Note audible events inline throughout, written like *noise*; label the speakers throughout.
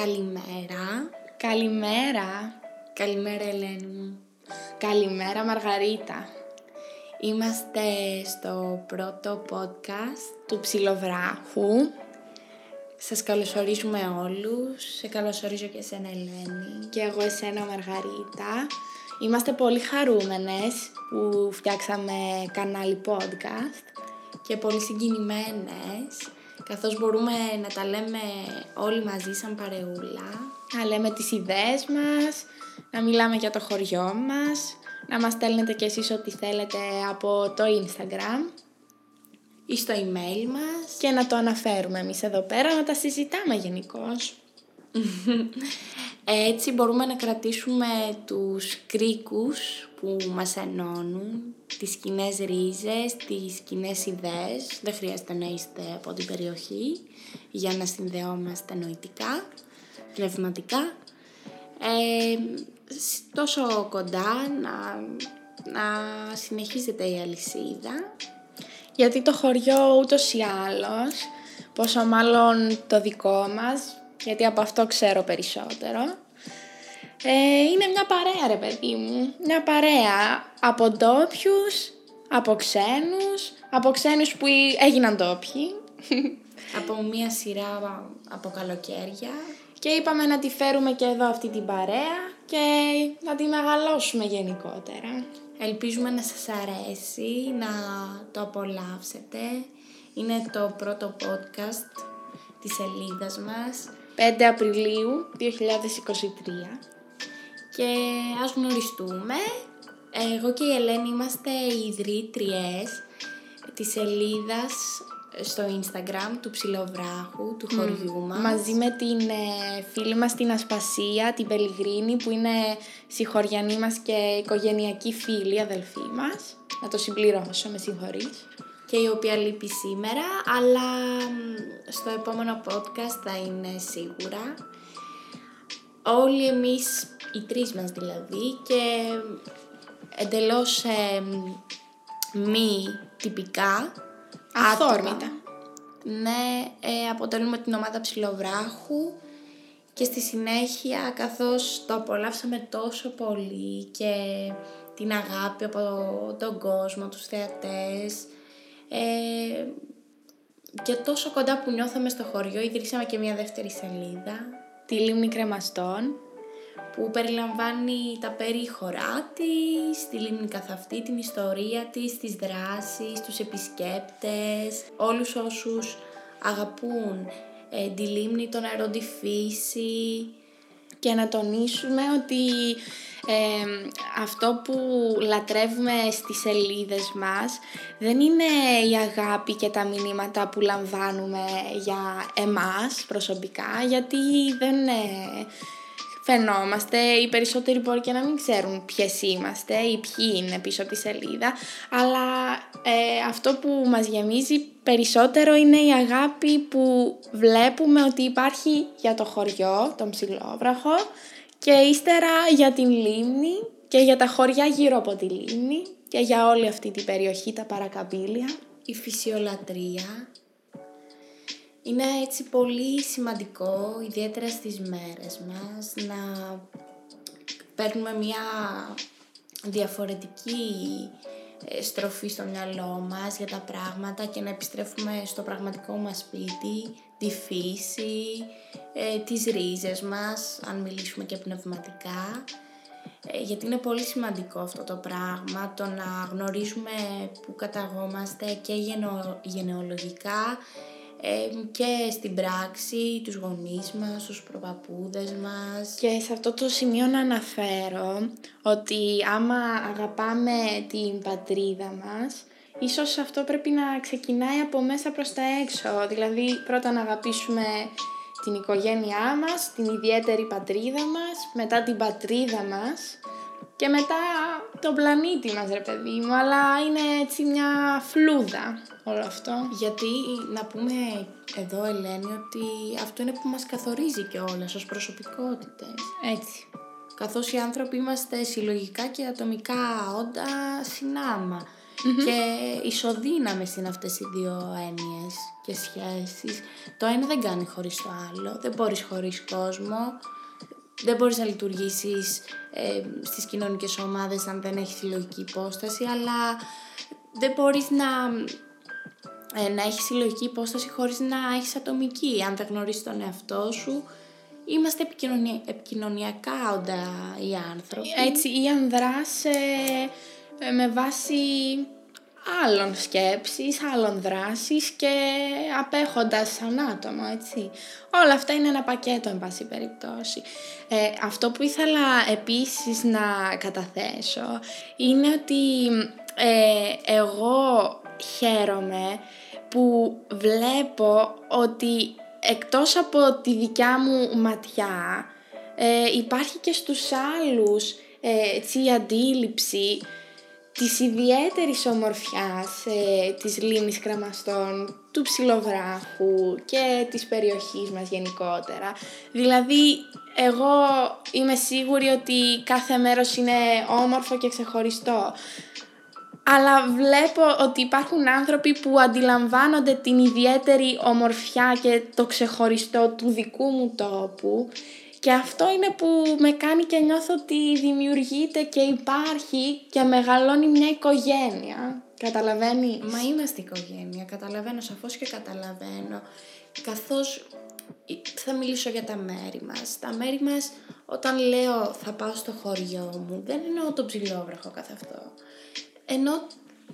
Speaker 1: Καλημέρα.
Speaker 2: Καλημέρα.
Speaker 1: Καλημέρα Ελένη μου.
Speaker 2: Καλημέρα Μαργαρίτα.
Speaker 1: Είμαστε στο πρώτο podcast
Speaker 2: του Ψιλοβράχου.
Speaker 1: Σας καλωσορίζουμε όλους. Σε καλωσορίζω και εσένα Ελένη.
Speaker 2: Και εγώ εσένα Μαργαρίτα. Είμαστε πολύ χαρούμενες που φτιάξαμε κανάλι podcast.
Speaker 1: Και πολύ συγκινημένες καθώς μπορούμε να τα λέμε όλοι μαζί σαν παρεούλα.
Speaker 2: Να λέμε τις ιδέες μας, να μιλάμε για το χωριό μας, να μας στέλνετε κι εσείς ό,τι θέλετε από το Instagram
Speaker 1: ή στο email μας.
Speaker 2: Και να το αναφέρουμε εμείς εδώ πέρα, να τα συζητάμε γενικώς. *laughs*
Speaker 1: Έτσι μπορούμε να κρατήσουμε τους κρίκους που μας ενώνουν, τις κοινές ρίζες, τις κοινές ιδέες. Δεν χρειάζεται να είστε από την περιοχή για να συνδεόμαστε νοητικά, πνευματικά. Ε, τόσο κοντά να, να συνεχίζεται η αλυσίδα.
Speaker 2: Γιατί το χωριό ούτως ή άλλως, πόσο μάλλον το δικό μας, γιατί από αυτό ξέρω περισσότερο, ε, είναι μια παρέα ρε παιδί μου, μια παρέα από ντόπιους, από ξένους, από ξένους που έγιναν ντόπιοι.
Speaker 1: από μια σειρά από καλοκαίρια.
Speaker 2: Και είπαμε να τη φέρουμε και εδώ αυτή την παρέα και να τη μεγαλώσουμε γενικότερα.
Speaker 1: Ελπίζουμε να σας αρέσει, να το απολαύσετε. Είναι το πρώτο podcast της σελίδας μας.
Speaker 2: 5 Απριλίου 2023
Speaker 1: και ας γνωριστούμε. Εγώ και η Ελένη είμαστε οι ιδρύτριες της σελίδας στο Instagram του Ψιλοβράχου, του χωριού μας.
Speaker 2: Μαζί με την ε, φίλη μας την Ασπασία, την Πελιγρίνη, που είναι συγχωριανή μας και οικογενειακή φίλη, αδελφή μας. Να το συμπληρώσω, με συγχωρείς.
Speaker 1: Και η οποία λείπει σήμερα, αλλά στο επόμενο podcast θα είναι σίγουρα. Όλοι εμείς οι τρεις μας δηλαδή και εντελώς μη τυπικά
Speaker 2: αθόρμητα
Speaker 1: ναι, ε, αποτελούμε την ομάδα Ψιλοβράχου και στη συνέχεια καθώς το απολαύσαμε τόσο πολύ και την αγάπη από τον κόσμο, τους θεατές ε, και τόσο κοντά που νιώθαμε στο χωριό ιδρύσαμε και μια δεύτερη σελίδα
Speaker 2: τη Λίμνη Κρεμαστών
Speaker 1: που περιλαμβάνει τα περίχωρά της, τη λίμνη καθ' αυτή, την ιστορία της, τις δράσεις, τους επισκέπτες, όλους όσους αγαπούν ε, τη λίμνη, τον νερό, τη φύση.
Speaker 2: Και να τονίσουμε ότι ε, αυτό που λατρεύουμε στις σελίδες μας δεν είναι η αγάπη και τα μηνύματα που λαμβάνουμε για εμάς προσωπικά γιατί δεν φαινόμαστε, οι περισσότεροι μπορεί και να μην ξέρουν ποιες είμαστε ή ποιοι είναι πίσω από τη σελίδα, αλλά ε, αυτό που μας γεμίζει περισσότερο είναι η αγάπη που βλέπουμε ότι υπάρχει για το χωριό, τον Ψηλόβραχο και ύστερα για την λίμνη και για τα χωριά γύρω από τη λίμνη και για όλη αυτή την περιοχή, τα παρακαμπήλια.
Speaker 1: Η φυσιολατρία είναι έτσι πολύ σημαντικό, ιδιαίτερα στις μέρες μας, να παίρνουμε μια διαφορετική ε, στροφή στο μυαλό μας για τα πράγματα και να επιστρέφουμε στο πραγματικό μας σπίτι, τη φύση, ε, τις ρίζες μας, αν μιλήσουμε και πνευματικά. Ε, γιατί είναι πολύ σημαντικό αυτό το πράγμα, το να γνωρίζουμε που καταγόμαστε και γενεολογικά και στην πράξη, τους γονείς μας, τους προπαπούδες μας.
Speaker 2: Και σε αυτό το σημείο να αναφέρω ότι άμα αγαπάμε την πατρίδα μας, ίσως αυτό πρέπει να ξεκινάει από μέσα προς τα έξω. Δηλαδή πρώτα να αγαπήσουμε την οικογένειά μας, την ιδιαίτερη πατρίδα μας, μετά την πατρίδα μας και μετά τον πλανήτη μας ρε παιδί μου, αλλά είναι έτσι μια φλούδα όλο αυτό.
Speaker 1: Γιατί να πούμε εδώ Ελένη ότι αυτό είναι που μας καθορίζει και όλα ως προσωπικότητες.
Speaker 2: Έτσι.
Speaker 1: Καθώς οι άνθρωποι είμαστε συλλογικά και ατομικά όντα συνάμα. και ισοδύναμες είναι αυτές οι δύο έννοιες και σχέσεις. Το ένα δεν κάνει χωρίς το άλλο, δεν μπορείς χωρίς κόσμο, δεν μπορείς να λειτουργήσεις ε, στις κοινωνικές ομάδες αν δεν έχεις συλλογική υπόσταση, αλλά δεν μπορείς να, ε, να έχεις συλλογική υπόσταση χωρίς να έχεις ατομική. Αν δεν γνωρίσεις τον εαυτό σου, είμαστε επικοινωνια... επικοινωνιακά όντα οι άνθρωποι.
Speaker 2: Έτσι, ή αν δράς ε, ε, με βάση άλλων σκέψεις, άλλων δράσεις και απέχοντας σαν άτομο, έτσι. Όλα αυτά είναι ένα πακέτο, εν πάση περιπτώσει. Ε, αυτό που ήθελα επίσης να καταθέσω είναι ότι ε, εγώ χαίρομαι που βλέπω ότι εκτός από τη δικιά μου ματιά ε, υπάρχει και στους άλλους ε, έτσι, η αντίληψη της ιδιαίτερης ομορφιάς ε, της λίμνης Κραμαστών, του ψιλογράφου και της περιοχής μας γενικότερα. Δηλαδή, εγώ είμαι σίγουρη ότι κάθε μέρος είναι όμορφο και ξεχωριστό. Αλλά βλέπω ότι υπάρχουν άνθρωποι που αντιλαμβάνονται την ιδιαίτερη ομορφιά και το ξεχωριστό του δικού μου τόπου και αυτό είναι που με κάνει και νιώθω ότι δημιουργείται και υπάρχει και μεγαλώνει μια οικογένεια. Καταλαβαίνεις;
Speaker 1: Μα είμαστε οικογένεια. Καταλαβαίνω σαφώς και καταλαβαίνω. Καθώς θα μιλήσω για τα μέρη μας. Τα μέρη μας όταν λέω θα πάω στο χωριό μου δεν εννοώ το ψηλόβραχο καθ' αυτό. Ενώ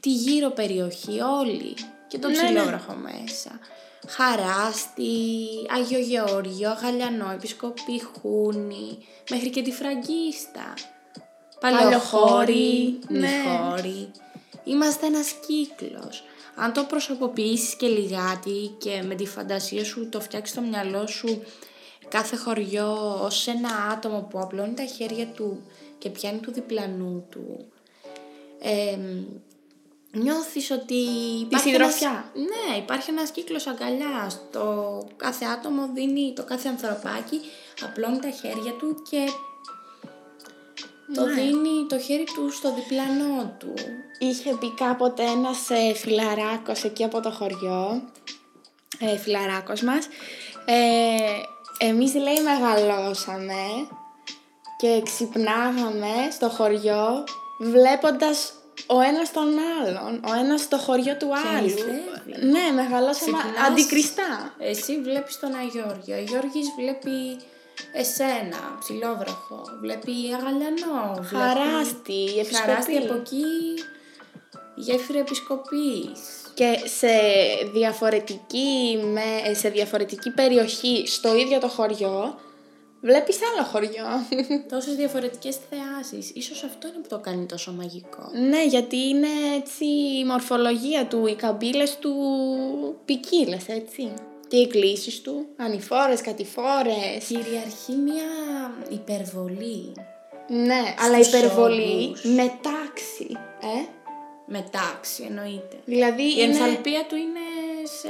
Speaker 1: τη γύρω περιοχή όλη και το ναι, ναι. ψηλόβραχο μέσα. Χαράστη, Άγιο Γεώργιο, Γαλιανό, Επισκοπή, Χούνη, μέχρι και τη Φραγκίστα. Παλαιοχώρη, ναι. Είμαστε ένας κύκλος. Αν το προσωποποιήσεις και λιγάκι και με τη φαντασία σου το φτιάξεις στο μυαλό σου κάθε χωριό ως ένα άτομο που απλώνει τα χέρια του και πιάνει του διπλανού του ε, νιώθεις ότι
Speaker 2: υπάρχει συντροφιά.
Speaker 1: ναι, υπάρχει ένας κύκλος αγκαλιάς. Το κάθε άτομο δίνει, το κάθε ανθρωπάκι απλώνει τα χέρια του και το ναι. δίνει το χέρι του στο διπλανό του.
Speaker 2: Είχε πει κάποτε ένας ε, φιλαράκος εκεί από το χωριό, ε, φιλαράκος μας, ε, εμείς λέει μεγαλώσαμε και ξυπνάγαμε στο χωριό βλέποντας ο ένας τον άλλον, ο ένας στο χωριό του άλλου. Ναι, μεγαλώσαμε αντικριστά.
Speaker 1: Εσύ βλέπεις τον Αγιώργιο, ο Γιώργης βλέπει εσένα, ψηλόβραχο, βλέπει αγαλιανό.
Speaker 2: Χαράστη,
Speaker 1: επισκοπή. Χαράστη από εκεί, γέφυρα επισκοπής.
Speaker 2: Και σε διαφορετική, με, σε διαφορετική περιοχή, στο ίδιο το χωριό, Βλέπεις άλλο χωριό.
Speaker 1: Τόσες διαφορετικές θεάσεις. Ίσως αυτό είναι που το κάνει τόσο μαγικό.
Speaker 2: Ναι, γιατί είναι έτσι η μορφολογία του, οι καμπύλες του ποικίλες, έτσι. Και οι κλήσεις του, ανηφόρες, κατηφόρες.
Speaker 1: Κυριαρχεί μια υπερβολή.
Speaker 2: Ναι, αλλά υπερβολή με τάξη, ε;
Speaker 1: Με τάξη, εννοείται.
Speaker 2: Δηλαδή
Speaker 1: η είναι... ενθαλπία του είναι σε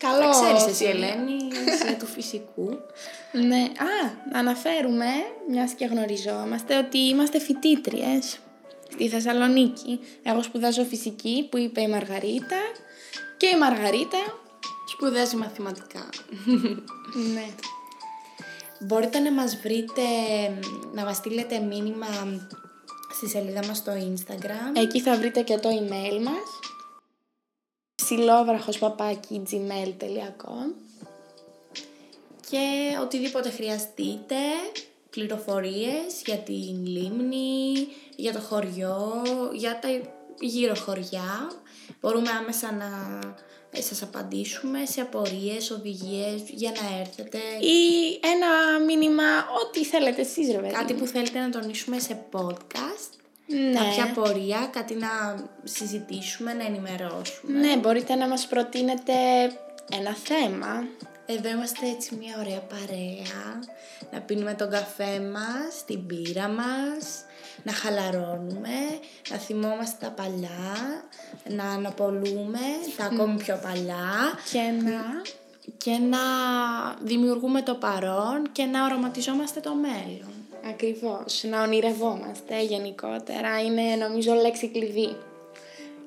Speaker 2: Καλό.
Speaker 1: Τα ξέρεις εσύ Ελένη, είσαι του φυσικού.
Speaker 2: ναι, α, να αναφέρουμε, μιας και γνωριζόμαστε, ότι είμαστε φοιτήτριες στη Θεσσαλονίκη. Εγώ σπουδάζω φυσική, που είπε η Μαργαρίτα, και η Μαργαρίτα
Speaker 1: σπουδάζει μαθηματικά.
Speaker 2: ναι.
Speaker 1: Μπορείτε να μας βρείτε, να μας στείλετε μήνυμα στη σελίδα μας στο Instagram.
Speaker 2: Εκεί θα βρείτε και το email μας ψιλόβραχος παπάκι gmail.com
Speaker 1: και οτιδήποτε χρειαστείτε, πληροφορίες για την λίμνη, για το χωριό, για τα γύρω χωριά. Μπορούμε άμεσα να σας απαντήσουμε σε απορίες, οδηγίες για να έρθετε.
Speaker 2: Ή ένα μήνυμα, ό,τι θέλετε εσείς ρε
Speaker 1: Κάτι που θέλετε να τονίσουμε σε podcast ναι. κάποια πορεία, κάτι να συζητήσουμε, να ενημερώσουμε.
Speaker 2: Ναι, μπορείτε να μας προτείνετε ένα θέμα.
Speaker 1: Εδώ είμαστε έτσι μια ωραία παρέα, να πίνουμε τον καφέ μας, την πύρα μας, να χαλαρώνουμε, να θυμόμαστε τα παλιά, να αναπολούμε τα ακόμη πιο παλιά
Speaker 2: και να...
Speaker 1: και να δημιουργούμε το παρόν και να οραματιζόμαστε το μέλλον.
Speaker 2: Ακριβώς, να ονειρευόμαστε γενικότερα είναι νομίζω λέξη κλειδί.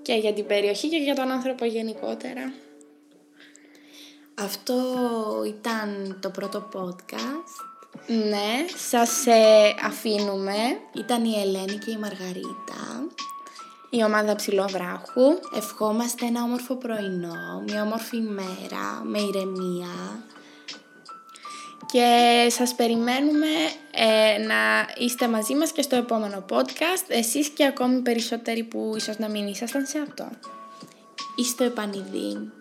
Speaker 2: και για την περιοχή και για τον άνθρωπο γενικότερα.
Speaker 1: Αυτό ήταν το πρώτο podcast.
Speaker 2: Ναι, σας ε, αφήνουμε.
Speaker 1: Ήταν η Ελένη και η Μαργαρίτα.
Speaker 2: Η ομάδα Ψιλοβράχου.
Speaker 1: Ευχόμαστε ένα όμορφο πρωινό, μια όμορφη μέρα, με ηρεμία.
Speaker 2: Και σας περιμένουμε ε, να είστε μαζί μας και στο επόμενο podcast, εσείς και ακόμη περισσότεροι που ίσως να μην ήσασταν σε αυτό.
Speaker 1: Είστε επανειδή.